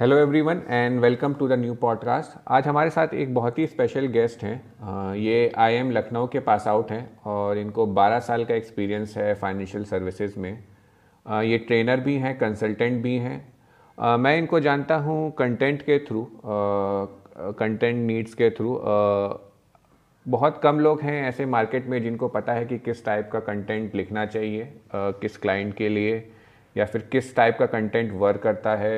Hello everyone and welcome to the new podcast आज हमारे साथ एक बहुत ही स्पेशल गेस्ट हैं। ये आई एम लखनऊ के पास आउट हैं और इनको 12 साल का एक्सपीरियंस है फाइनेंशियल सर्विसेज़ में। ये ट्रेनर भी हैं कंसल्टेंट भी हैं। मैं इनको जानता हूँ कंटेंट के थ्रू कंटेंट नीड्स के थ्रू बहुत कम लोग हैं ऐसे मार्केट में जिनको पता है कि किस टाइप का कंटेंट लिखना चाहिए किस क्लाइंट के लिए। या फिर किस टाइप का कंटेंट वर्क करता है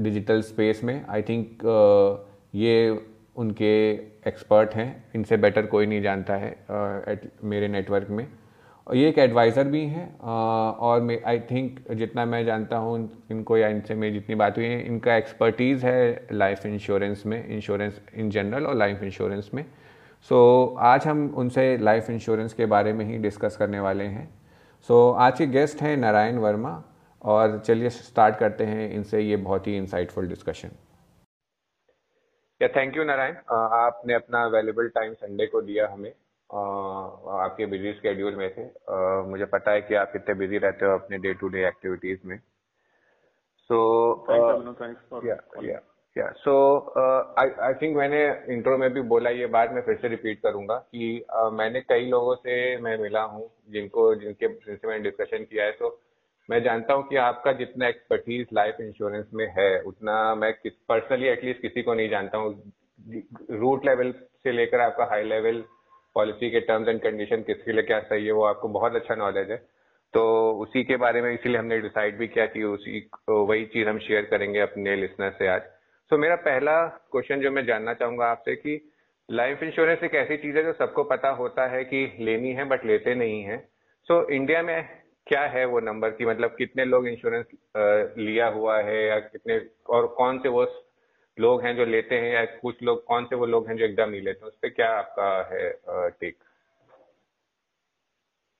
डिजिटल uh, स्पेस uh, में? आई थिंक uh, ये उनके एक्सपर्ट हैं इनसे बेटर कोई नहीं जानता है एट मेरे नेटवर्क में। और ये एक एडवाइज़र भी हैं और आई थिंक जितना मैं जानता हूँ इनको या इनसे मेरी जितनी बात हुई है इनका एक्सपर्टीज़ है लाइफ इंश्योरेंस में इंश्योरेंस इन जनरल और लाइफ इंश्योरेंस में। सो so, आज हम उनसे लाइफ इंश्योरेंस के बारे में ही डिस्कस करने वाले हैं। सो so, आज के गेस्ट हैं नारायण वर्मा और चलिए स्टार्ट करते हैं इनसे ये बहुत ही इंसाइटफुल डिस्कशन या थैंक यू नारायण। आपने अपना अवेलेबल टाइम संडे को दिया हमें। uh, आपके बिज़ी स्केड्यूल में थे। uh, मुझे पता है कि आप कितने बिज़ी रहते हो अपने डे टू डे एक्टिविटीज़ में। सो so, या सो आई थिंक मैंने इंट्रो में भी बोला ये बात मैं फिर से रिपीट करूँगा कि uh, मैंने कई लोगों से मैं मिला हूँ जिनको जिनके जिनसे मैंने डिस्कशन किया है तो मैं जानता हूँ कि आपका जितना एक्सपर्टीज लाइफ इंश्योरेंस में है उतना मैं पर्सनली एटलीस्ट किसी को नहीं जानता हूँ। रूट लेवल से लेकर आपका हाई लेवल पॉलिसी के टर्म्स एंड कंडीशन किसके लिए क्या सही है वो आपको बहुत अच्छा नॉलेज है। तो उसी के बारे में इसीलिए हमने डिसाइड भी किया कि उसी वही चीज़ हम शेयर करेंगे अपने लिसनर से आज। तो मेरा पहला क्वेश्चन जो मैं जानना चाहूँगा आपसे कि लाइफ इंश्योरेंस एक ऐसी चीज़ है जो सबको पता होता है कि लेनी है बट लेते नहीं है। सो so, इंडिया में क्या है वो नंबर की मतलब कितने लोग इंश्योरेंस लिया हुआ है या कितने और कौन से वो लोग हैं जो लेते हैं या कुछ लोग कौन से वो लोग हैं जो एकदम नहीं लेते हैं? उस पर क्या आपका है टेक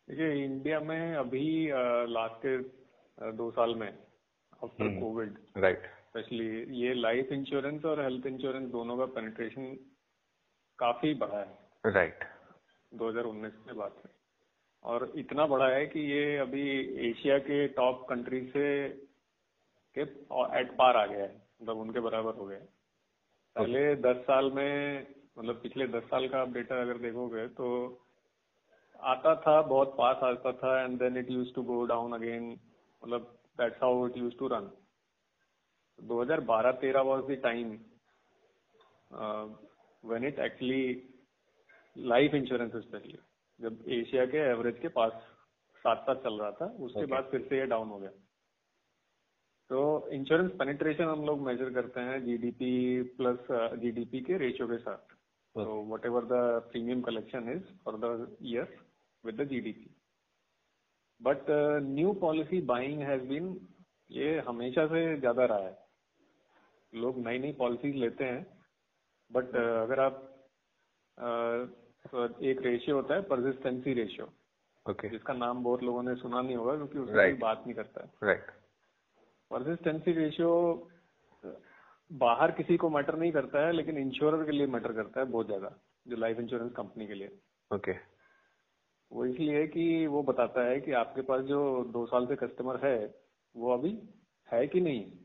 देखिए इंडिया में अभी लास्ट के दो साल में आफ्टर कोविड राइट स्पेशली ये लाइफ इंश्योरेंस और हेल्थ इंश्योरेंस दोनों का पेनिट्रेशन काफ़ी बढ़ा है। Right right. 2019 के बाद। से और इतना बढ़ा है कि ये अभी एशिया के टॉप कंट्री से के एट पार आ गया है। मतलब उनके बराबर हो गए पहले दस साल में मतलब पिछले दस साल का आप डेटा अगर देखोगे तो आता था बहुत पास आता था and then it use to go down again मतलब that's how it use to run 2012-13 was the time uh, when it actually life insurance specially जब एशिया के एवरेज के पास साथ साथ चल रहा था उसके okay. बाद फिर से ये डाउन हो गया। तो इंश्योरेंस पेनिट्रेशन हम लोग मेजर करते हैं जीडीपी प्लस जीडीपी के रेशियो के साथ। तो whatever the premium collection is for the year with the GDP but new policy buying has been ये हमेशा से ज़्यादा रहा है। लोग नई नई पॉलिसीज़ लेते हैं बट uh, अगर आप uh, एक रेशियो होता है परसिस्टेंसी रेशियो ओके जिसका नाम बहुत लोगों ने सुना नहीं होगा क्योंकि उसकी right. बात नहीं करता। है राइट परसिस्टेंसी रेशियो बाहर किसी को मैटर नहीं करता है लेकिन इंश्योरर के लिए मैटर करता है बहुत ज़्यादा जो लाइफ इंश्योरेंस कंपनी के लिए। Okay okay. वो इसलिए है कि वो बताता है कि आपके पास जो दो साल से कस्टमर है वो अभी है कि नहीं?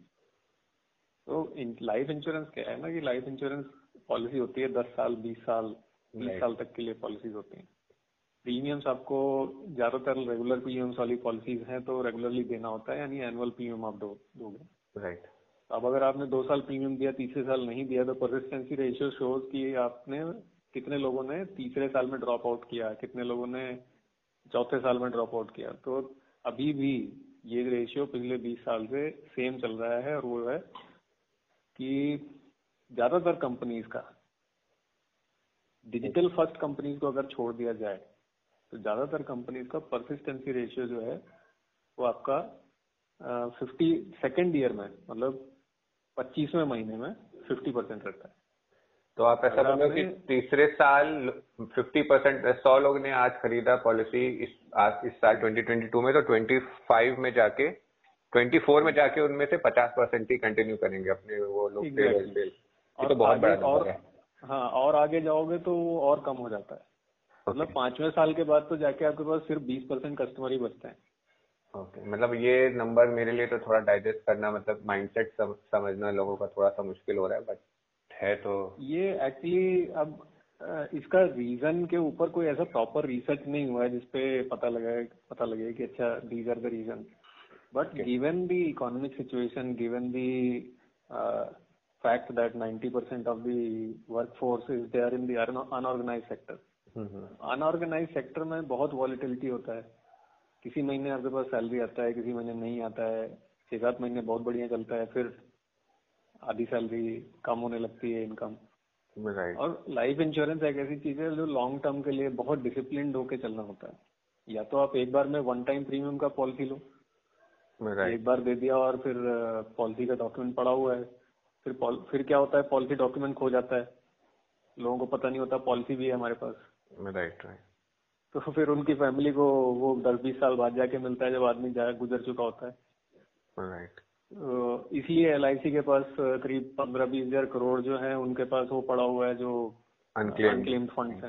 तो लाइफ इंश्योरेंस क्या है ना कि लाइफ इंश्योरेंस पॉलिसी होती है दस साल बीस साल बीस साल तक के लिए पॉलिसीज़ होती हैं। प्रीमियम्स आपको ज़्यादातर रेगुलर प्रीमियम्स वाली पॉलिसीज़ हैं तो रेगुलरली देना होता है यानी एनुअल प्रीमियम आप दो दोगे। Right right. अब अगर आपने दो साल प्रीमियम दिया तीसरे साल नहीं दिया तो परसिस्टेंसी रेशियो शोज़ कि आपने कितने लोगों ने तीसरे साल में ड्रॉप आउट किया कितने लोगों ने चौथे साल में ड्रॉप आउट किया। तो अभी भी ये रेशियो पिछले बीस साल से सेम चल रहा है और वो है कि ज़्यादातर कंपनीज़ का डिजिटल फ़र्स्ट कंपनीज़ को अगर छोड़ दिया जाए तो ज़्यादातर कंपनीज़ का परसिस्टेंसी रेशियो जो है वो आपका फिफ्टी सेकेंड ईयर में मतलब पच्चीसवें महीने में फिफ्टी परसेंट रहता है। तो आप ऐसा बोल रहे हो कि तीसरे साल 50 परसेंट सौ लोग ने आज खरीदा पॉलिसी इस आज इस साल 2022 में तो 25 में जाके ट्वेंटी फोर में जाके उनमें से पचास परसेंट ही कंटिन्यू करेंगे अपने वो लोग exactly. तो बहुत बड़ा और हाँ। और आगे जाओगे तो वो और कम हो जाता है। मतलब पाँचवें साल के बाद तो जाके आपके पास सिर्फ़ बीस परसेंट कस्टमर ही बचते हैं। Okay okay. मतलब ये नंबर मेरे लिए तो थोड़ा डाइजेस्ट करना मतलब माइंडसेट सम, समझना लोगों का थोड़ा सा मुश्किल हो रहा है बट है तो। ये एक्चुअली अब इसका रीजन के ऊपर कोई ऐसा प्रॉपर रिसर्च नहीं हुआ है जिसपे पता लगा पता लगे कि अच्छा these are the reason but given the economic situation given the fact that 90% of the workforce is there in the unorganized sector. Unorganised sector में बहुत वॉलिटिलिटी होता है। किसी महीने आपके पास सैलरी आता है किसी महीने नहीं आता है। छह सात महीने बहुत बढ़िया चलता है फिर आधी सैलरी कम होने लगती है इनकम right. और लाइफ इंश्योरेंस एक ऐसी चीज़ है जो लॉन्ग टर्म के लिए बहुत डिसिप्लिन होके चलना होता है। या तो आप एक बार में वन टाइम प्रीमियम का पॉलिसी लो। Right. एक बार दे दिया और फिर पॉलिसी का डॉक्यूमेंट पड़ा हुआ है। फिर फिर क्या होता है? पॉलिसी डॉक्यूमेंट खो जाता है। लोगों को पता नहीं होता पॉलिसी भी है हमारे पास। राइट राइट तो फिर उनकी फैमिली को वो दस बीस साल बाद जाके मिलता है जब आदमी जा गुजर चुका होता है। राइट तो इसलिए एल के पास करीब पंद्रह बीस हज़ार करोड़ जो है उनके पास वो पड़ा हुआ है जो unclaimed fund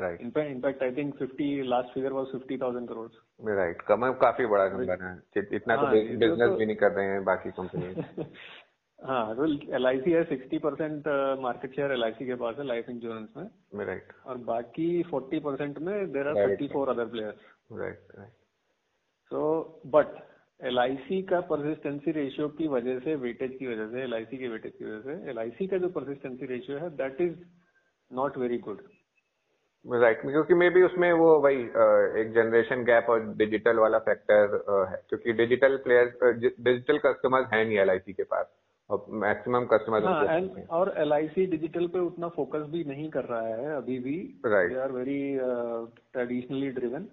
right in fact I think fifty last figure was fifty crore right कम काफ़ी बड़ा नंबर है। इतना तो बिज़नेस हाँ, भी नहीं कर रहे हैं बाकी कंपनी हाँ तो एल आई सी है sixty percent market share L के पास है लाइफ इंश्योरेंस में। राइट और बाकी फोर्टी परसेंट में there are fifty four other players right right so but L का परसिस्टेंसी रेशियो की वजह से वेटेज की वजह से एल की वेटेज की वजह से एल का जो परसिस्टेंसी रेशियो है that is not very good right क्योंकि मे भी उसमें वो वही एक जनरेशन गैप और डिजिटल वाला फैक्टर है। क्योंकि डिजिटल प्लेयर डिजिटल कस्टमर्स हैं नहीं एल के पास। और मैक्सिमम कस्टमर हाँ, और एल डिजिटल पे उतना फोकस भी नहीं कर रहा है अभी भी। Right are very traditionally driven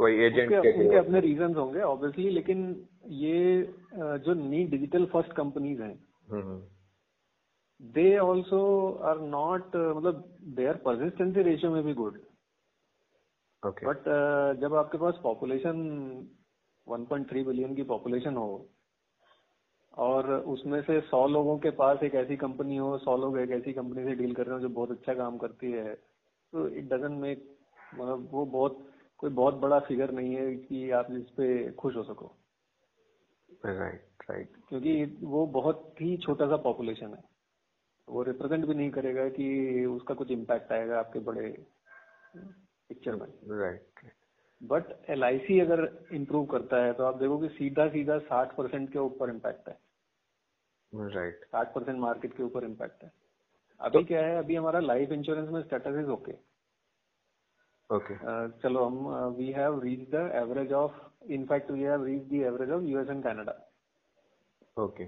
वही एजेंट के उनके अपने रीजन होंगे ऑब्वियसली लेकिन ये uh, जो नी डिजिटल फ़र्स्ट कंपनीज़ हैं दे ऑल्सो आर नॉट मतलब दे आर परसिस्टेंसी रेशियो में भी गुड ओके बट जब आपके पास पॉपुलेशन 1.3 बिलियन की पॉपुलेशन हो और उसमें से सौ लोगों के पास एक ऐसी कंपनी हो सौ लोग एक ऐसी कंपनी से डील कर रहे हो जो बहुत अच्छा काम करती है तो इट डजेंट मेक मतलब वो बहुत कोई बहुत बड़ा फिगर नहीं है कि आप इस पे खुश हो सको। Right right, right right. क्योंकि वो बहुत ही छोटा सा पॉपुलेशन है। वो रिप्रेजेंट भी नहीं करेगा कि उसका कुछ इम्पैक्ट आएगा आपके बड़े पिक्चर में। राइट बट एलआईसी अगर इम्प्रूव करता है तो आप देखो कि सीधा सीधा साठ परसेंट के ऊपर इम्पैक्ट है। राइट साठ परसेंट मार्केट के ऊपर इम्पैक्ट है। अभी तो, क्या है अभी हमारा लाइफ इंश्योरेंस में स्टेटस इज़ ओके ओके चलो हम we have reach the average of in fact we have reach the average of US and Canada okay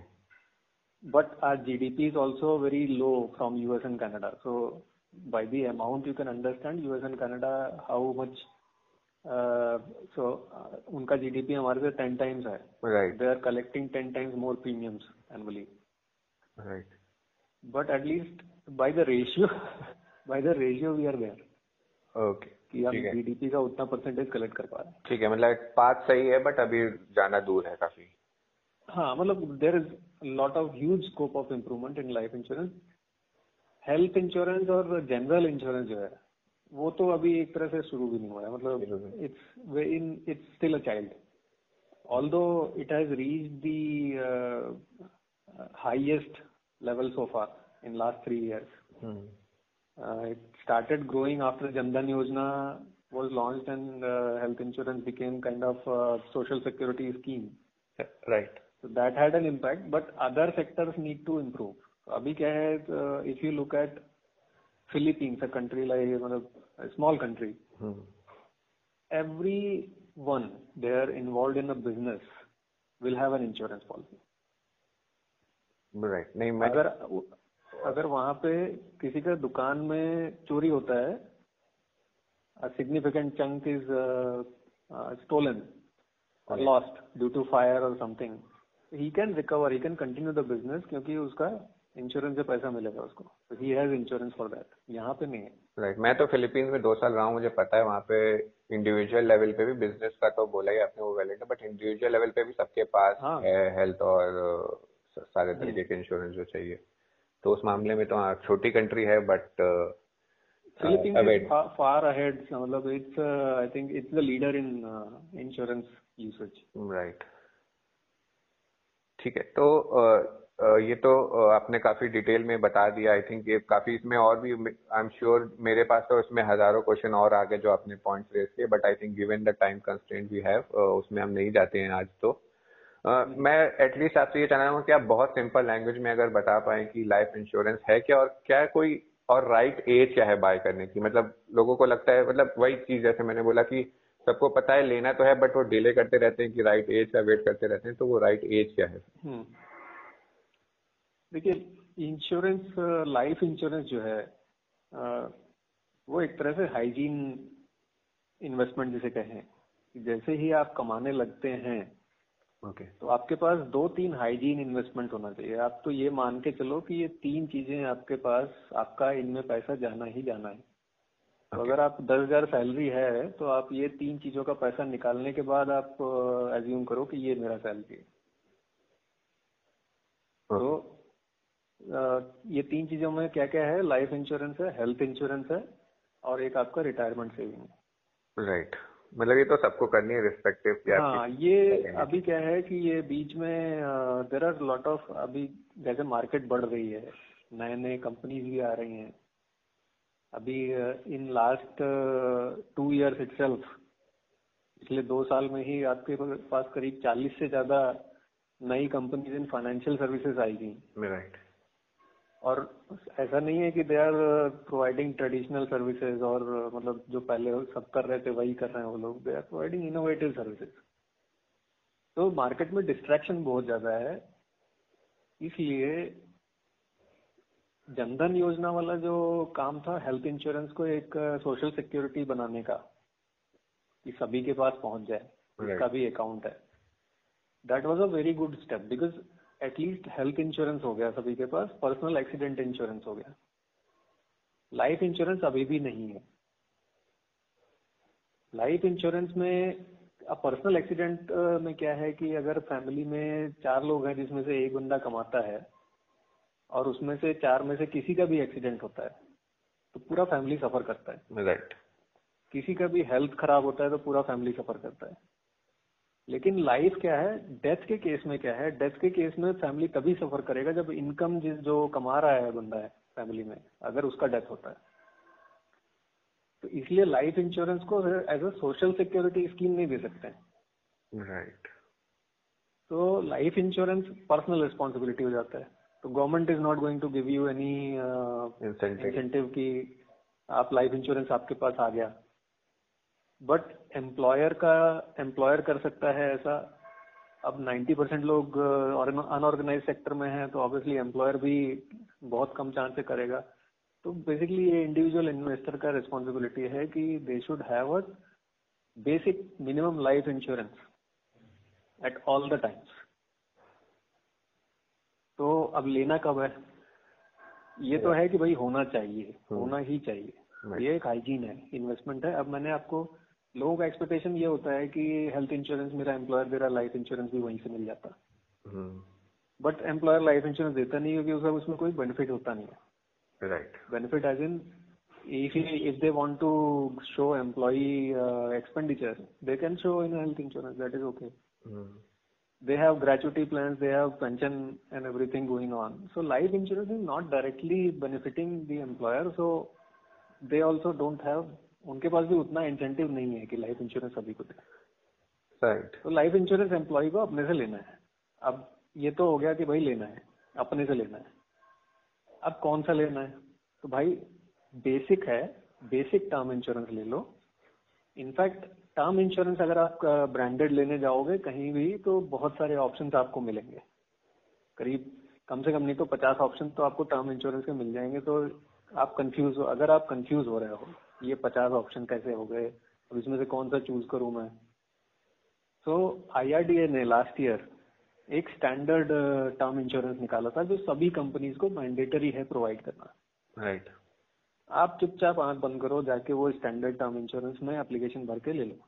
but our GDP is also very low from US and Canada. So by the amount you can understand US and Canada how much uh, so uh, उनका GDP हमारे से ten times है right they are collecting ten times more premiums annually. Right. But at least by the ratio, by the ratio we are there. Okay. कि हम GDP का उतना percentage collect कर पा रहे हैं ठीक है मतलब पाथ सही है बट अभी जाना दूर है काफी हाँ मतलब there is lot of huge scope of improvement in life insurance health insurance और जनरल इंश्योरेंस जो है वो तो अभी एक तरह से शुरू भी नहीं हुआ है मतलब it's in it's still a child although it has reached the uh, highest level so far in last three years. Hmm. Uh, it started growing after Jandan Yojana was launched and uh, health insurance became kind of a social security scheme. Right. So that had an impact, but other sectors need to improve. अभी क्या है uh, if you look at Philippines, a country like a small country, hmm. every one they are involved in a business will have an insurance policy right नहीं मैं अगर अगर वहां पे किसी का दुकान में चोरी होता है a significant chunk is uh, uh, stolen or lost due to fire or something He can recover he can continue the business क्योंकि उसका इंश्योरेंस से पैसा मिलेगा उसको ही हैज़ इंश्योरेंस फॉर दैट यहाँ पे नहीं है राइट right. मैं तो फिलीपींस में दो साल रहा हूँ मुझे पता है वहाँ पे इंडिविजुअल लेवल पे भी बिज़नेस का तो बोला ही आपने वो वैलिड है बट इंडिविजुअल लेवल पे भी सबके पास हाँ. है हेल्थ और सारे तरीके के इंश्योरेंस जो चाहिए तो उस मामले में तो हाँ छोटी कंट्री है बट is far, far मतलब I think it's the leader in uh, insurance usage. Right. ठीक है। तो ये तो आपने काफ़ी डिटेल में बता दिया। आई थिंक ये काफ़ी इसमें और भी आई एम श्योर मेरे पास तो इसमें हज़ारों क्वेश्चन और आगे जो आपने पॉइंट्स रेस किए but I think given the time constant we have उसमें हम नहीं जाते हैं आज तो। Uh, मैं एटलीस्ट आपसे ये चाह हूँ कि आप बहुत सिंपल लैंग्वेज में अगर बता पाए कि लाइफ इंश्योरेंस है क्या और क्या कोई और राइट एज क्या है बाय करने की। मतलब लोगों को लगता है मतलब वही चीज़ जैसे मैंने बोला कि सबको पता है लेना तो है बट वो डिले करते रहते हैं कि राइट एज का वेट करते रहते हैं तो वो राइट एज क्या है हम्म। देखिए इंश्योरेंस लाइफ इंश्योरेंस जो है वो एक तरह से हाइजीन इन्वेस्टमेंट जिसे कहें जैसे ही आप कमाने लगते हैं ओके okay. तो आपके पास दो तीन हाइजीन इन्वेस्टमेंट होना चाहिए आप तो ये मान के चलो कि ये तीन चीज़ें आपके पास आपका इनमें पैसा जाना ही जाना है तो अगर आप दस हज़ार सैलरी है तो आप ये तीन चीज़ों का पैसा निकालने के बाद आप एज्यूम करो कि ये मेरा सैलरी है। तो ये तीन चीज़ों में क्या क्या है? लाइफ इंश्योरेंस है हेल्थ इंश्योरेंस है और एक आपका रिटायरमेंट सेविंग है। Right right. मतलब ये तो सबको करनी है रिस्पेक्टिव हाँ ये अभी क्या है कि ये बीच में देर आर लॉट ऑफ़ अभी जैसे मार्केट बढ़ रही है नए नए कंपनीज़ भी आ रही हैं। अभी in last two years itself पिछले दो साल में ही आपके पास करीब चालीस से ज़्यादा नई कंपनीज़ इन फाइनेंशियल सर्विसेज़ आएगी राइट और ऐसा नहीं है कि they are providing traditional services और मतलब जो पहले सब कर रहे थे वही कर रहे हैं वो लोग। They are providing innovative services तो मार्केट में डिस्ट्रैक्शन बहुत ज़्यादा है। इसलिए जनधन योजना वाला जो काम था हेल्थ इंश्योरेंस को एक सोशल सिक्योरिटी बनाने का कि सभी के पास पहुँच जाए उसका भी अकाउंट है। That was a very good step because at least health insurance हो गया सभी के पास पर्सनल एक्सीडेंट इंश्योरेंस हो गया। लाइफ इंश्योरेंस अभी भी नहीं है। लाइफ इंश्योरेंस में अब पर्सनल एक्सीडेंट में क्या है कि अगर फैमिली में चार लोग हैं जिसमें से एक बंदा कमाता है और उसमें से चार में से किसी का भी एक्सीडेंट होता है तो पूरा फैमिली सफ़र करता है। Right right. किसी का भी हेल्थ खराब होता है तो पूरा फैमिली सफ़र करता है। लेकिन लाइफ क्या है? डेथ के केस में क्या है? डेथ के केस में फैमिली तभी सफ़र करेगा जब इनकम जिस जो कमा रहा है बंदा है फैमिली में अगर उसका डेथ होता है। तो इसलिए लाइफ इंश्योरेंस को as a social security scheme नहीं दे सकते राइट right. तो लाइफ इंश्योरेंस पर्सनल रिस्पॉन्सिबिलिटी हो जाता है। तो government is not going to give you any incentive की आप लाइफ इंश्योरेंस आपके पास आ गया। बट एम्प्लॉयर का एम्प्लॉयर कर सकता है ऐसा। अब 90 परसेंट लोग अनऑर्गेनाइज सेक्टर में हैं तो ऑब्वियसली एम्प्लॉयर भी बहुत कम चांस से करेगा। तो बेसिकली ये इंडिविजुअल इन्वेस्टर का रिस्पॉन्सिबिलिटी है कि they should have a basic minimum life insurance at all the times तो अब लेना कब है? ये तो है कि भाई होना चाहिए hmm. होना ही चाहिए। ये एक हाइजीन है इन्वेस्टमेंट है। अब मैंने आपको लोगों का एक्सपेक्टेशन ये होता है कि हेल्थ इंश्योरेंस मेरा एम्प्लॉयर दे रहा लाइफ इंश्योरेंस भी वहीं से मिल जाता। बट एम्प्लॉयर लाइफ इंश्योरेंस देता नहीं क्योंकि उसका उसमें कोई बेनिफिट होता नहीं है। Right benefit as in if if they want to show employee uh, expenditure they can show in health insurance that is okay mm. They have gratuity plans they have pension and everything going on so life insurance is not directly benefiting the employer so they also don't have उनके पास भी उतना incentive नहीं है कि life insurance सभी को दे right तो लाइफ इंश्योरेंस एम्प्लॉय को अपने से लेना है अब ये तो हो गया कि भाई लेना है अपने से लेना है अब कौन सा लेना है तो भाई बेसिक है बेसिक टर्म इंश्योरेंस ले लो इनफैक्ट टर्म इंश्योरेंस अगर आप ब्रांडेड लेने जाओगे कहीं भी तो बहुत सारे ऑप्शंस आपको मिलेंगे। करीब कम से कम नहीं तो पचास ऑप्शन तो आपको टर्म इंश्योरेंस के मिल जाएँगे। तो आप कंफ्यूज हो अगर आप कंफ्यूज हो रहे हो ये पचास ऑप्शन कैसे हो गए अब इसमें से कौन सा चूज़ करूँ मैं? तो आईआरडीए ने लास्ट ईयर एक स्टैंडर्ड टर्म इंश्योरेंस निकाला था जो सभी कंपनीज़ को मैंडेटरी है प्रोवाइड करना। Right right. आप चुपचाप आँख बंद करो जाके वो स्टैंडर्ड टर्म इंश्योरेंस में एप्लीकेशन भर के ले लो।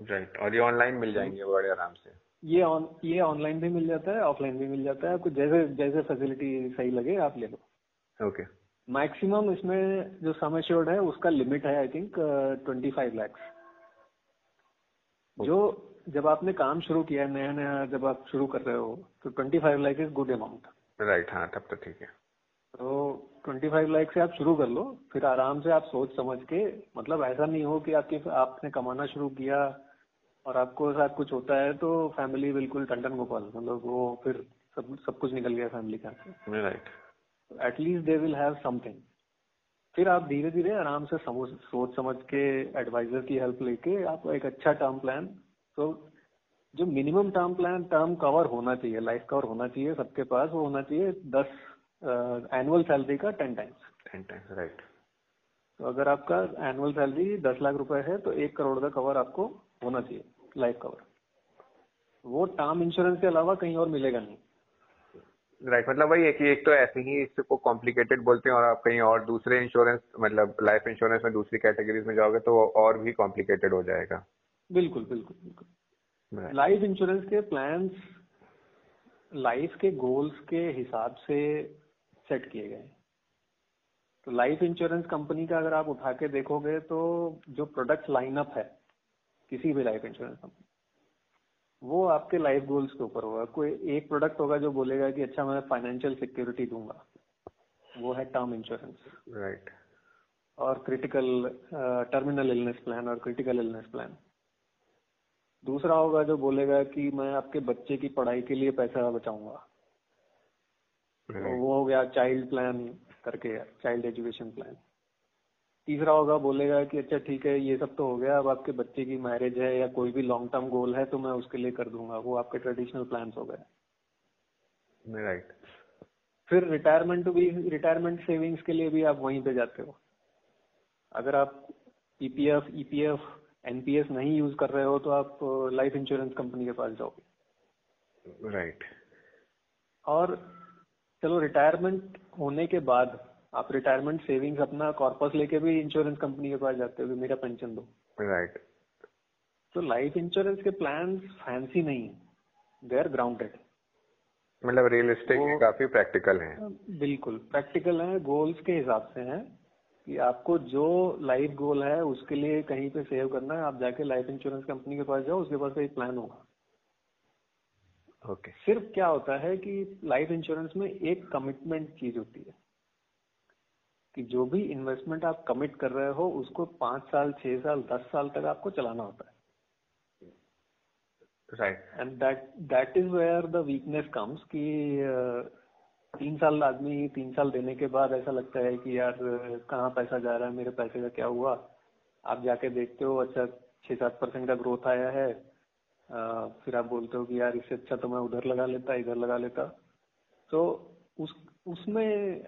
राइट और ये ऑनलाइन मिल जाएँगे बड़े आराम से। ये ऑन ये ऑनलाइन भी मिल जाता है ऑफलाइन भी मिल जाता है। आपको जैसे जैसे फैसिलिटी सही लगे आप ले लो। ओके मैक्सिमम इसमें जो सम एश्योर्ड है उसका लिमिट है I think twenty five lakhs जो जब आपने काम शुरू किया है नया नया जब आप शुरू कर रहे हो तो twenty five lakh is good amount right हाँ तब तो ठीक है। तो ट्वेंटी फाइव लाख से आप शुरू कर लो फिर आराम से आप सोच समझ के मतलब ऐसा नहीं हो कि आपके आपने कमाना शुरू किया और आपको साथ कुछ होता है तो फैमिली बिल्कुल टंडन गोपाल मतलब वो फिर सब सब कुछ निकल गया फैमिली का। Right at least they will have something फिर आप धीरे धीरे आराम से समझ सोच समझ के एडवाइजर की हेल्प लेके आप एक अच्छा टर्म प्लान तो जो minimum term plan term cover होना चाहिए लाइफ कवर होना चाहिए सबके पास वो होना चाहिए दस एनुअल सैलरी का ten times ten times right तो अगर आपका एनुअल सैलरी दस लाख रुपए है तो एक करोड़ का कवर आपको होना चाहिए लाइफ कवर वो टर्म इंश्योरेंस के अलावा कहीं और मिलेगा नहीं। राइट right, मतलब वही है कि एक तो ऐसे ही इसको कॉम्प्लिकेटेड बोलते हैं और आप कहीं और दूसरे इंश्योरेंस मतलब लाइफ इंश्योरेंस में दूसरी कैटेगरीज में जाओगे तो और भी कॉम्प्लिकेटेड हो जाएगा। बिल्कुल बिल्कुल बिल्कुल। लाइफ इंश्योरेंस के प्लान लाइफ के गोल्स के हिसाब से सेट किए गए तो लाइफ इंश्योरेंस कंपनी का अगर आप उठा के देखोगे तो जो प्रोडक्ट लाइनअप है किसी भी लाइफ इंश्योरेंस कंपनी वो आपके लाइफ गोल्स के ऊपर होगा। कोई एक प्रोडक्ट होगा जो बोलेगा कि अच्छा मैं फाइनेंशियल सिक्योरिटी दूँगा। वो है टर्म इंश्योरेंस राइट और क्रिटिकल टर्मिनल इलनेस प्लान और क्रिटिकल इलनेस प्लान दूसरा होगा जो बोलेगा कि मैं आपके बच्चे की पढ़ाई के लिए पैसा बचाऊँगा। Right. तो वो हो गया चाइल्ड प्लान करके चाइल्ड एजुकेशन प्लान तीसरा होगा बोलेगा कि अच्छा ठीक है ये सब तो हो गया अब आपके बच्चे की मैरिज है या कोई भी लॉन्ग टर्म गोल है तो मैं उसके लिए कर दूँगा। वो आपके ट्रेडिशनल प्लान हो गए। राइट फिर रिटायरमेंट भी रिटायरमेंट सेविंग्स के लिए भी आप वहीं पे जाते हो। अगर आप ईपीएफ ईपीएफ एनपीएस नहीं यूज़ कर रहे हो तो आप लाइफ इंश्योरेंस कंपनी के पास जाओगे। Right right. और चलो रिटायरमेंट होने के बाद आप रिटायरमेंट सेविंग्स अपना कॉर्पस लेके भी इंश्योरेंस कंपनी के पास जाते हो कि मेरा पेंशन दो। राइट तो लाइफ इंश्योरेंस के प्लान फैंसी नहीं है। दे आर ग्राउंडेड मतलब रियलिस्टिक काफ़ी प्रैक्टिकल है। बिल्कुल। प्रैक्टिकल है गोल्स के हिसाब से है कि आपको जो लाइफ गोल है उसके लिए कहीं पे सेव करना है। आप जाके लाइफ इंश्योरेंस कंपनी के पास जाओ उसके पास एक प्लान होगा। Okay okay. सिर्फ़ क्या होता है कि लाइफ इंश्योरेंस में एक कमिटमेंट चीज़ होती है। कि जो भी इन्वेस्टमेंट आप कमिट कर रहे हो उसको पाँच साल छह साल दस साल तक आपको चलाना होता है। Right and that that is where the weakness comes कि तीन साल आदमी तीन साल देने के बाद ऐसा लगता है कि यार कहाँ पैसा जा रहा है मेरे पैसे का क्या हुआ? आप जाके देखते हो अच्छा छह सात परसेंट का ग्रोथ आया है। आ, फिर आप बोलते हो कि यार इससे अच्छा तो मैं उधर लगा लेता इधर लगा लेता। तो उस उसमें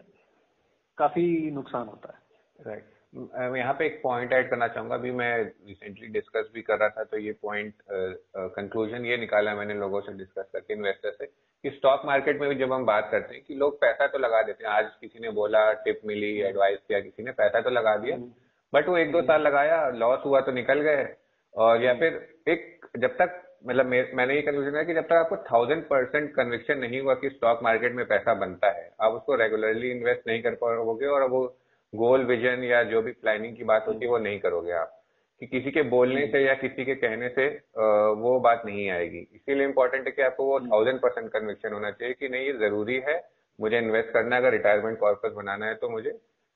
काफ़ी नुकसान होता है। Right right. यहाँ पे एक पॉइंट ऐड करना चाहूँगा। अभी मैं रिसेंटली डिस्कस भी कर रहा था तो ये पॉइंट कंक्लूजन ये निकाला मैंने लोगों से डिस्कस करके इन्वेस्टर से कि स्टॉक मार्केट में भी जब हम बात करते हैं कि लोग पैसा तो लगा देते हैं। आज किसी ने बोला टिप मिली एडवाइस किया किसी ने पैसा तो लगा दिया। बट वो एक दो साल लगाया लॉस हुआ तो निकल गए। और या फिर एक जब तक मतलब मैंने ये कंक्लूजन किया कि जब तक आपको थाउज़ेंड परसेंट कन्विक्शन नहीं हुआ कि स्टॉक मार्केट में पैसा बनता है, आप उसको रेगुलरली इन्वेस्ट नहीं कर पाओगे और वो गोल विजन या जो भी प्लानिंग की बात होती है, वो नहीं करोगे आप। कि किसी के बोलने से या किसी के कहने से वो बात नहीं आएगी। इसीलिए इम्पोर्टेंट है कि आपको वो थाउज़ेंड परसेंट कन्विक्शन होना चाहिए कि नहीं, ये ज़रूरी है, मुझे इन्वेस्ट करना है, अगर रिटायरमेंट कॉर्पस बनाना है तो मुझे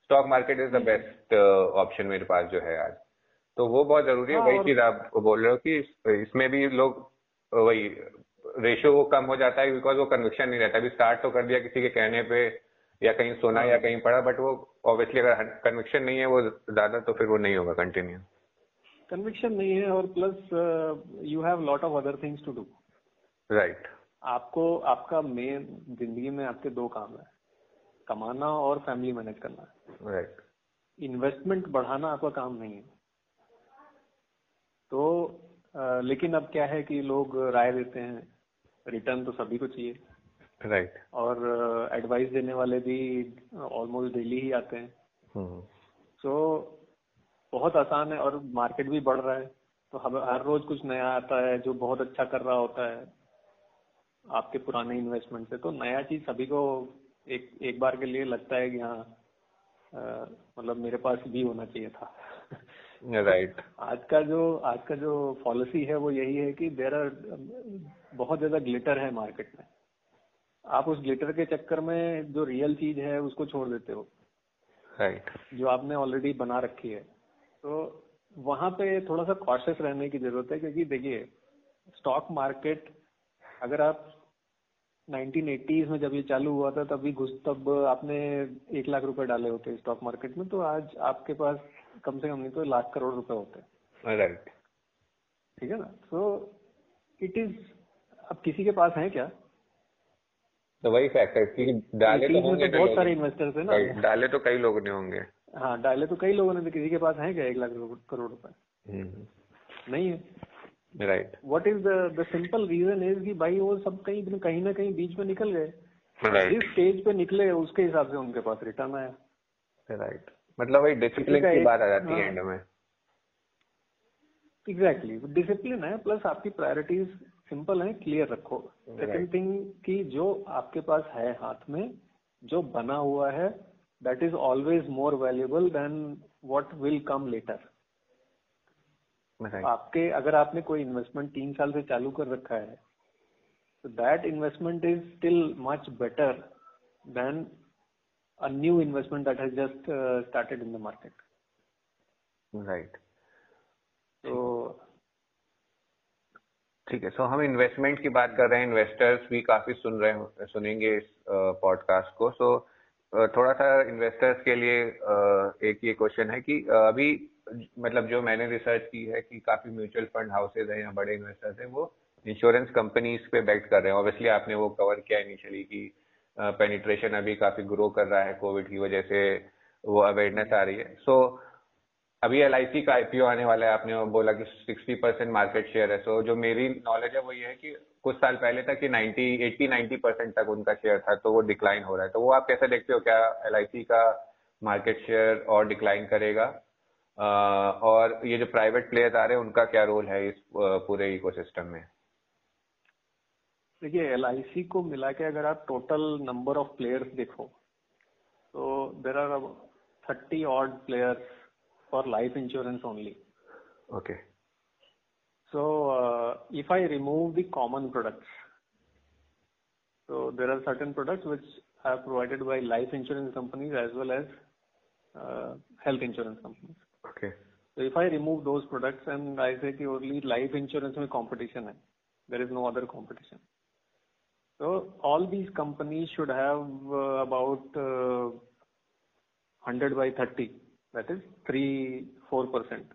stock market is the best option मेरे पास जो है आज। तो वो बहुत ज़रूरी है हाँ, वही चीज़ आप बोल रहे हो कि इसमें भी लोग वही रेशियो वो कम हो जाता है बिकॉज़ वो कन्विक्शन नहीं रहता। अभी स्टार्ट तो कर दिया किसी के कहने पे या कहीं सुना या हाँ। कहीं पढ़ा बट वो ऑब्वियसली अगर कन्विक्शन नहीं है वो ज़्यादा तो फिर वो नहीं होगा कंटिन्यू कन्विक्शन नहीं है और plus you have lot of other things to do right आपको आपका मेन ज़िंदगी में आपके दो काम है। कमाना और फैमिली मैनेज करना। Right right. इन्वेस्टमेंट बढ़ाना आपका काम नहीं है। तो आ, लेकिन अब क्या है कि लोग राय देते हैं रिटर्न तो सभी को चाहिए। Right right. और एडवाइस देने वाले भी ऑलमोस्ट डेली ही आते हैं। सो हम्म। so, बहुत आसान है और मार्केट भी बढ़ रहा है। तो हम हर रोज कुछ नया आता है जो बहुत अच्छा कर रहा होता है आपके पुराने इन्वेस्टमेंट से। तो नया चीज़ सभी को एक एक बार के लिए लगता है कि हाँ मतलब मेरे पास भी होना चाहिए था। Right right. आज का जो आज का जो पॉलिसी है वो यही है कि देर आर बहुत ज़्यादा ग्लिटर है मार्केट में आप उस ग्लिटर के चक्कर में जो रियल चीज़ है उसको छोड़ देते हो राइट right. जो आपने ऑलरेडी बना रखी है तो वहाँ पे थोड़ा सा कॉशियस रहने की ज़रूरत है क्योंकि देखिए स्टॉक मार्केट अगर आप 1980s में जब ये चालू हुआ था तभी घुस तब आपने एक लाख रुपए डाले होते स्टॉक मार्केट में तो आज आपके पास कम से कम नहीं तो लाख करोड़ रुपए होते हैं। राइट ठीक है ना? तो इट इज़ अब किसी के पास है क्या? तो वही फैक्टर कि डाले तो होंगे तो बहुत सारे इन्वेस्टर्स है ना। डाले तो कई लोग नहीं होंगे। हाँ डाले तो कई लोगों ने तो किसी के पास है क्या एक लाख करोड़ रुपए? हम्म। नहीं है। Right what is the simple reason is कि भाई वो सब कहीं कहीं ना कहीं बीच में निकल गए। Right. जिस स्टेज पे निकले उसके हिसाब से उनके पास रिटर्न आया। राइट. मतलब वही डिसिप्लिन की बात आ जाती है एंड हाँ। में। एग्जैक्टली डिसिप्लिन है प्लस आपकी प्रायोरिटीज सिंपल है क्लियर रखो। सेकंड थिंग कि जो आपके पास है हाथ में जो बना हुआ है that is always more valuable than what will come later आपके अगर आपने कोई इन्वेस्टमेंट तीन साल से चालू कर रखा है तो that investment is still much better than a new investment that has just started in the market right तो ठीक है सो हम इन्वेस्टमेंट की बात कर रहे हैं इन्वेस्टर्स भी काफ़ी सुन रहे हैं सुनेंगे इस पॉडकास्ट uh, को। सो uh, थोड़ा सा इन्वेस्टर्स के लिए uh, एक ये क्वेश्चन है कि अभी मतलब जो मैंने रिसर्च की है कि काफ़ी म्यूचुअल फंड हाउसेज हैं या बड़े इन्वेस्टर्स हैं वो इंश्योरेंस कंपनीज़ पे बेट कर रहे हैं। ऑब्वियसली आपने वो कवर किया इनिशियली की पेनिट्रेशन अभी काफ़ी ग्रो कर रहा है कोविड की वजह से वो अवेयरनेस आ रही है। सो so, अभी एलआईसी का आईपीओ आने वाला है आपने बोला कि 60 परसेंट मार्केट शेयर है। सो so, जो मेरी नॉलेज है वो ये है कि कुछ साल पहले तक कि 90 80 90 परसेंट तक उनका शेयर था तो वो डिक्लाइन हो रहा है। तो वो आप कैसे देखते हो क्या LIC का मार्केट शेयर और डिक्लाइन करेगा? और ये जो प्राइवेट प्लेयर्स आ रहे हैं उनका क्या रोल है इस पूरे इकोसिस्टम में? देखिए एल को मिला के अगर आप टोटल नंबर ऑफ प्लेयर्स देखो तो there are thirty odd players for life insurance only okay so if I remove the common products so there are certain products which are provided by life insurance companies as well as uh, health insurance companies Okay. So if I remove those products and I say कि only life insurance में competition है, there is no other competition. So all these companies should have uh, about uh, 100 by 30, that is 3 4 percent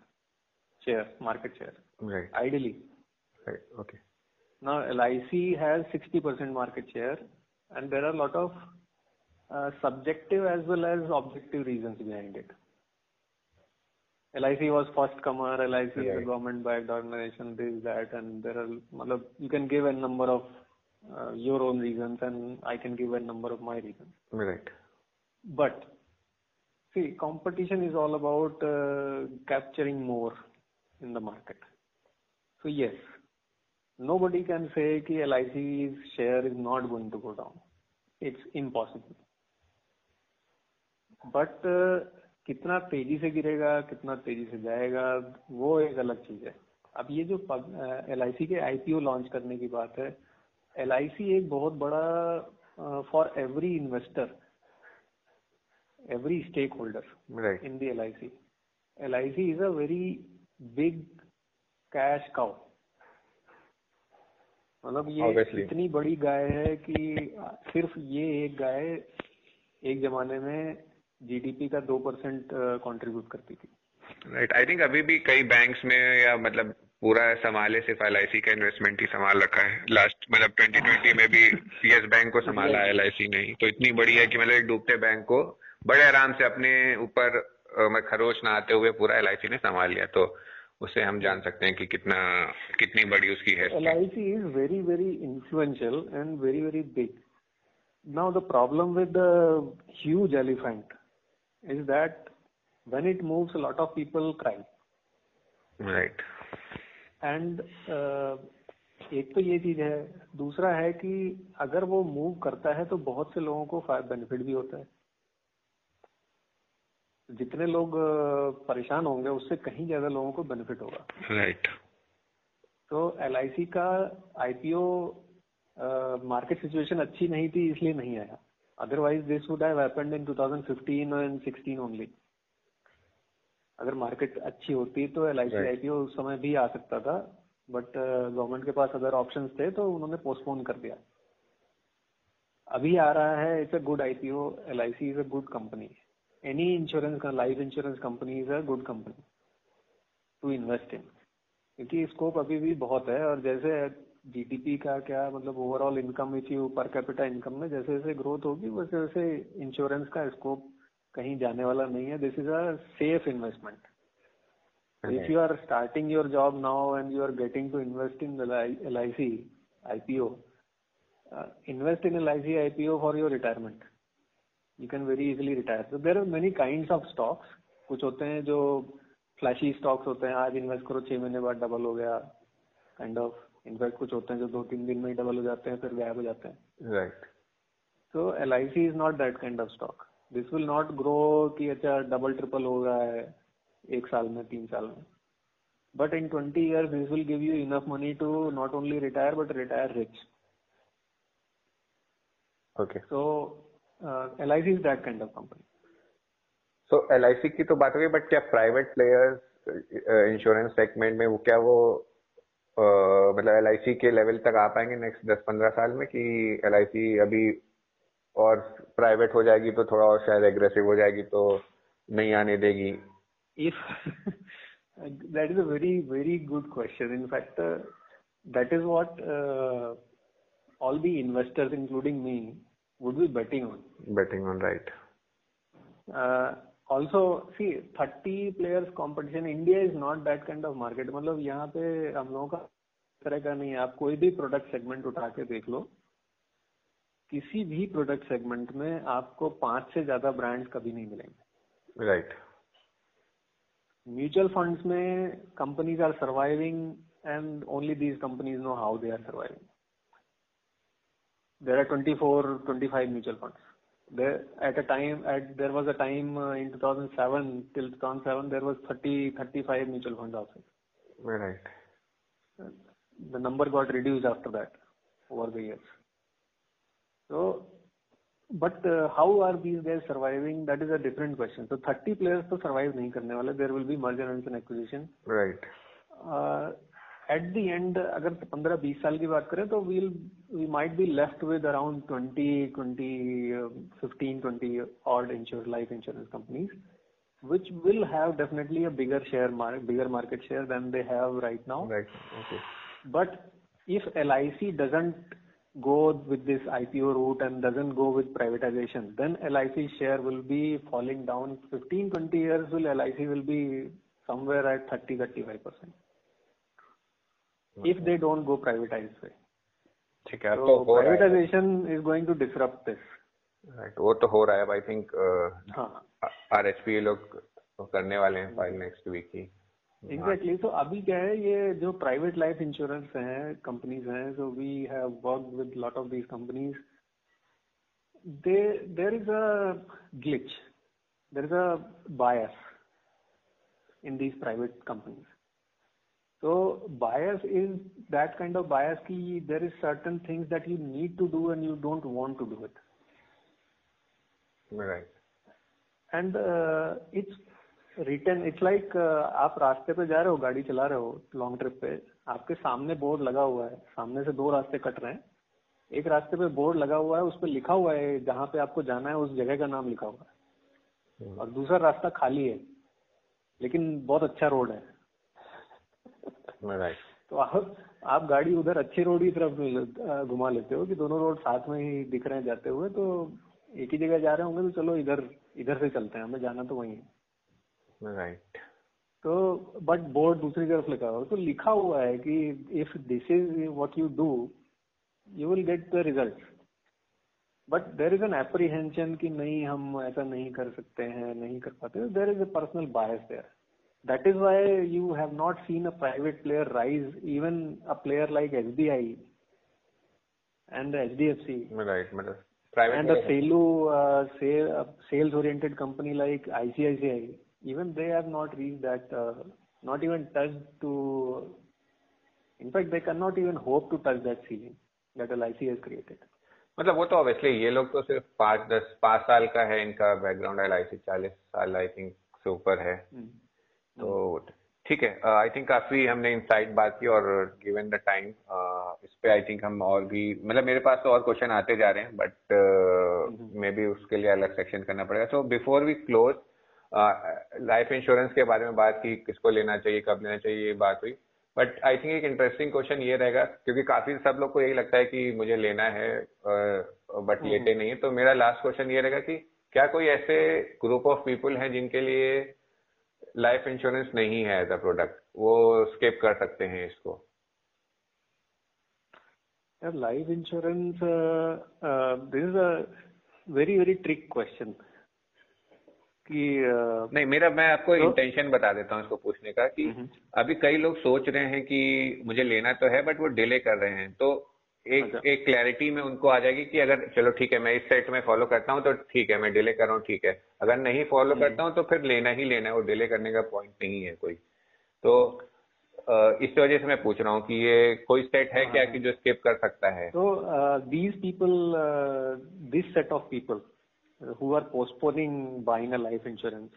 share, market share. Right. Ideally. Right. Okay. Now LIC has 60 percent market share, and there are a lot of uh, subjective as well as objective reasons behind it. LIC was first comer, LIC right. is a government backed organization, this, that, and there are, you can give a number of uh, your own reasons and I can give a number of my reasons. Right. But, see, competition is all about uh, capturing more in the market. So yes, nobody can say कि LIC's share is not going to go down. It's impossible. But uh, कितना तेजी से गिरेगा कितना तेजी से जाएगा वो एक अलग चीज है अब ये जो एल के आईपीओ लॉन्च करने की बात है LIC एक बहुत बड़ा for every investor every stakeholder in the L I C L I C is a very big cash cow मतलब ये इतनी बड़ी गाय है कि सिर्फ़ ये एक गाय एक जमाने में जीडीपी का दो परसेंट कॉन्ट्रीब्यूट करती थी। राइट आई थिंक अभी भी कई बैंक्स में या मतलब पूरा संभाले सिर्फ़ एल का इन्वेस्टमेंट ही संभाल रखा है। लास्ट मतलब 2020 में भी यस बैंक को संभाला एल ने तो इतनी बड़ी है कि मतलब एक डूबते बैंक को बड़े आराम से अपने ऊपर खरोच ना आते हुए पूरा एल ने संभाल लिया। तो उससे हम जान सकते हैं कि कितना कितनी बड़ी उसकी है। L I C is very very influential and very very big now the problem with huge elephant is that when it moves, a lot of people cry. Right. And uh, एक तो ये चीज़ है। दूसरा है कि अगर वो मूव करता है तो बहुत से लोगों को बेनिफिट भी होता है। जितने लोग परेशान होंगे उससे कहीं ज़्यादा लोगों को बेनिफिट होगा। राइट तो एलआईसी का आईपीओ मार्केट सिचुएशन अच्छी नहीं थी इसलिए नहीं आया। Otherwise this would have happened in 2015 and 16 only अगर मार्केट अच्छी होती तो एल आई उस समय भी आ सकता था बट गवर्नमेंट के पास अदर ऑप्शन थे तो उन्होंने पोस्टपोन कर दिया। अभी आ रहा है it's a good IPO L I C is a good company any insurance का life insurance company is a good company to invest in क्योंकि स्कोप अभी भी बहुत है और जैसे जीडीपी का क्या मतलब overall income if you per capita income में जैसे जैसे ग्रोथ होगी वैसे वैसे इंश्योरेंस का स्कोप कहीं जाने वाला नहीं है this is a safe investment if you are starting your job now and you are getting to invest in L I C IPO invest in L I C IPO for your retirement you can very easily retire तो there are many kind of stocks कुछ होते हैं जो flashy stocks होते हैं। आज invest करो छह महीने बाद डबल हो गया काइंड ऑफ़ इनफैक्ट कुछ होते हैं जो दो तीन दिन में ही डबल हो जाते हैं फिर गायब हो जाते हैं। Right so L I C is not that kind of stock this will not grow कि अच्छा डबल ट्रिपल हो रहा है एक साल में तीन साल में। But in twenty years this will give you enough money to not only retire but retire rich okay so L I C is that kind of company so L I C की तो बात हो गई but क्या private players insurance segment में वो क्या वो मतलब एल आई सी के लेवल तक आ पाएँगे नेक्स्ट दस पंद्रह साल में कि एल आई सी अभी और प्राइवेट हो जाएगी तो थोड़ा और शायद एग्रेसिव हो जाएगी तो नहीं आने देगी। If that is a very very good question in fact that is what all the investors including me would be betting on betting on right also see thirty players competition India is not that kind of market मतलब यहाँ पे हम लोगों का तरह का नहीं है। आप कोई भी प्रोडक्ट सेगमेंट उठा के देख लो किसी भी प्रोडक्ट सेगमेंट में आपको पाँच से ज़्यादा ब्रांड्स कभी नहीं मिलेंगे राइट mutual funds में companies are surviving and only these companies know how they are surviving. There are 24, 25 mutual funds. There at a time at there was a time uh, in 2007 till 2007 there was 30, 35 mutual funds outside. Right The number got reduced after that over the years. So, but uh, how are these guys surviving? That is a different question. So 30 players तो survive नहीं करने वाले. There will be merger and acquisition. Right at the end अगर 15-20 साल की बात करें तो we'll we might be left with around 20 20 15 20 odd insure life insurance companies which will have definitely a bigger share mar- bigger market share than they have right now right okay but if LIC doesn't go with this IPO route and doesn't go with privatization, then LIC share will be falling down. 15, 20 years will LIC will be somewhere at 30, 35 percent. If they don't go privatized way. ठीक है अब So तो हो रहा है privatization is going to disrupt this. Right वो तो हो रहा है आई थिंक हाँ आर एच पी लोग करने वाले हैं फाइल नेक्स्ट वीक ही एग्जैक्टली तो अभी क्या है ये जो प्राइवेट लाइफ इंश्योरेंस हैं कंपनीज हैं so we have work with lot of these companies they there is a glitch there is a bias in these private companies so bias is that kind of bias ki there is certain things that you need to do and you don't want to do it right and uh, it's written it's like uh, आप रास्ते पे जा रहे हो गाड़ी चला रहे हो लॉन्ग ट्रिप पे आपके सामने बोर्ड लगा हुआ है सामने से दो रास्ते कट रहे हैं। एक रास्ते पे बोर्ड लगा हुआ है उस पर लिखा हुआ है जहाँ पे आपको जाना है उस जगह का नाम लिखा हुआ है। और दूसरा रास्ता खाली है लेकिन बहुत अच्छा रोड है। राइट तो आप आप गाड़ी उधर अच्छे रोड की तरफ़ घुमा लेते हो कि दोनों रोड साथ में ही दिख रहे हैं जाते हुए तो एक ही जगह जा रहे होंगे तो चलो इधर इधर से चलते हैं हमें जाना तो वही है। राइट तो बट बोर्ड दूसरी तरफ़ लिखा हुआ है। तो लिखा हुआ है कि if this is what you do you will get the result but there is an apprehension कि नहीं हम ऐसा नहीं कर सकते हैं नहीं कर पाते there is a personal bias there that is why you have not seen a private player rise even a player like S B I and H D F C right मतलब Private and a uh, sale, uh, sales oriented company like ICICI, even they have not reached that, uh, not even touched to. In fact, they cannot even hope to touch that ceiling that LIC has created. मतलब वो तो obviously ये लोग तो सिर्फ़ पाँच दस पाँच साल का है इनका बैकग्राउंड आई सी चालीस साल आई थिंक से ऊपर है Hmm. तो ठीक है आई थिंक काफ़ी हमने इनसाइट बात की और गिवन द टाइम इस पे आई थिंक हम और भी मतलब मेरे पास तो और क्वेश्चन आते जा रहे हैं बट मे बी उसके लिए अलग सेक्शन करना पड़ेगा so before we close life insurance के बारे में बात की किसको लेना चाहिए कब लेना चाहिए ये बात हुई। बट आई थिंक एक इंटरेस्टिंग क्वेश्चन ये रहेगा क्योंकि काफ़ी सब लोग को यही लगता है कि मुझे लेना है बट लेते नहीं है। तो मेरा लास्ट क्वेश्चन ये रहेगा कि क्या कोई ऐसे ग्रुप ऑफ़ पीपल हैं जिनके लिए लाइफ इंश्योरेंस नहीं है एज अ प्रोडक्ट वो स्किप कर सकते हैं इसको। Yeah, life insurance, uh, uh, this very very trick question. कि नहीं मेरा मैं आपको तो- इंटेंशन बता देता हूँ इसको पूछने का कि हम्म। अभी कई लोग सोच रहे हैं कि मुझे लेना तो है बट वो डिले कर रहे हैं तो एक अच्छा। एक क्लैरिटी में उनको आ जाएगी कि अगर चलो ठीक है मैं इस सेट में फॉलो करता हूँ तो ठीक है मैं डिले कर रहा हूँ ठीक है अगर नहीं फॉलो हम्म। करता हूँ तो फिर लेना ही लेना है और डिले करने का पॉइंट नहीं है कोई तो इस वजह से मैं पूछ रहा हूँ कि ये कोई सेट है क्या हाँ। कि जो स्किप कर सकता है तो these people this set of uh, who are postponing buying a life insurance.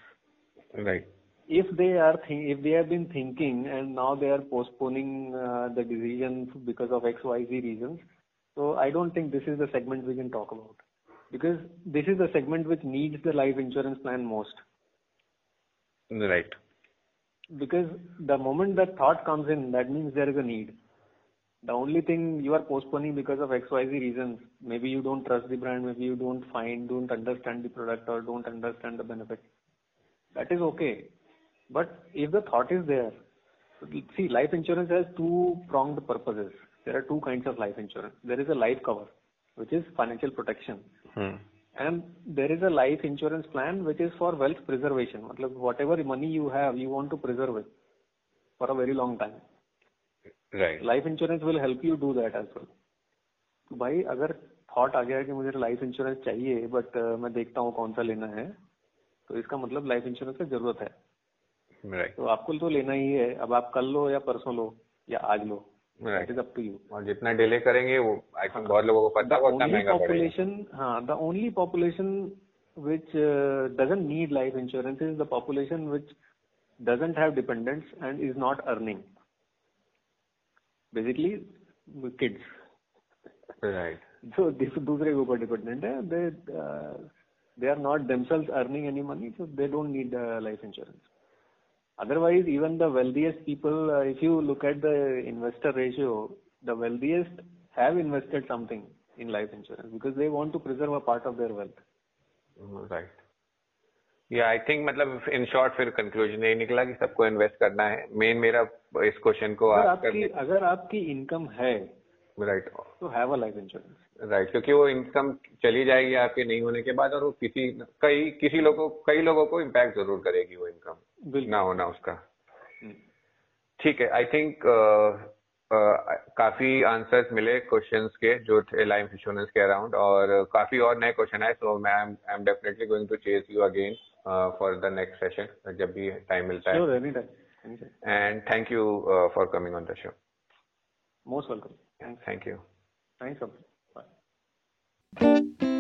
Right. If they are if they have been thinking and now they are postponing uh, the decision because of X Y Z reasons, so I don't think this is the segment we can talk about because this is the segment which needs the life insurance plan most. Right. Because the moment that thought comes in, that means there is a need. The only thing you are postponing because of XYZ reasons. Maybe you don't trust the brand, maybe you don't find, don't understand the product or don't understand the benefit. That is okay. But If the thought is there. See, life insurance has two-pronged purposes. There are two kinds of life insurance. There is a life cover, which is financial protection. Hmm. And There is a life insurance plan which is for wealth preservation. Whatever money you have, you want to preserve it for a very long time. Right life insurance will help you do that as well तो भाई अगर thought आ गया है कि मुझे life insurance चाहिए but uh, मैं देखता हूँ कौन सा लेना है तो इसका मतलब लाइफ इंश्योरेंस का ज़रूरत है। Right. तो आपको तो लेना ही है। अब आप कल लो या परसों लो या आज लो। जितना डिले करेंगे वो आई थिंक हाँ। बहुत लोगों को पता होगा महँगा पॉपुलेशन हाँ the only population which did life insurance is the population which they have dependents and is not earning basically kids right जो दिस- दूसरे के ऊपर डिपेंडेंट है they they are not themselves earning any money so they don't need uh, life insurance otherwise even the wealthiest people uh, if you look at the investor ratio the wealthiest have invested something in life insurance because they want to preserve a part of their wealth right या I think मतलब in short फिर conclusion यही निकला कि सबको invest करना है। Main मेरा इस क्वेश्चन को अगर आपकी अगर आपकी इनकम है राइट तो have a life insurance right क्योंकि वो इनकम चली जाएगी आपके नहीं होने के बाद और वो किसी कई किसी लोगों कई लोगों को इम्पैक्ट ज़रूर करेगी वो इनकम ना होना उसका। हम्म। ठीक है आई थिंक काफ़ी आंसर्स मिले क्वेश्चंस के जो थे लाइफ इंश्योरेंस के अराउंड और काफ़ी और नए क्वेश्चन आए सो मैं I am definitely going to chase you again for the next session जब भी टाइम मिलता है sure any time any time and thank you for coming on the show most welcome thank you thanks bye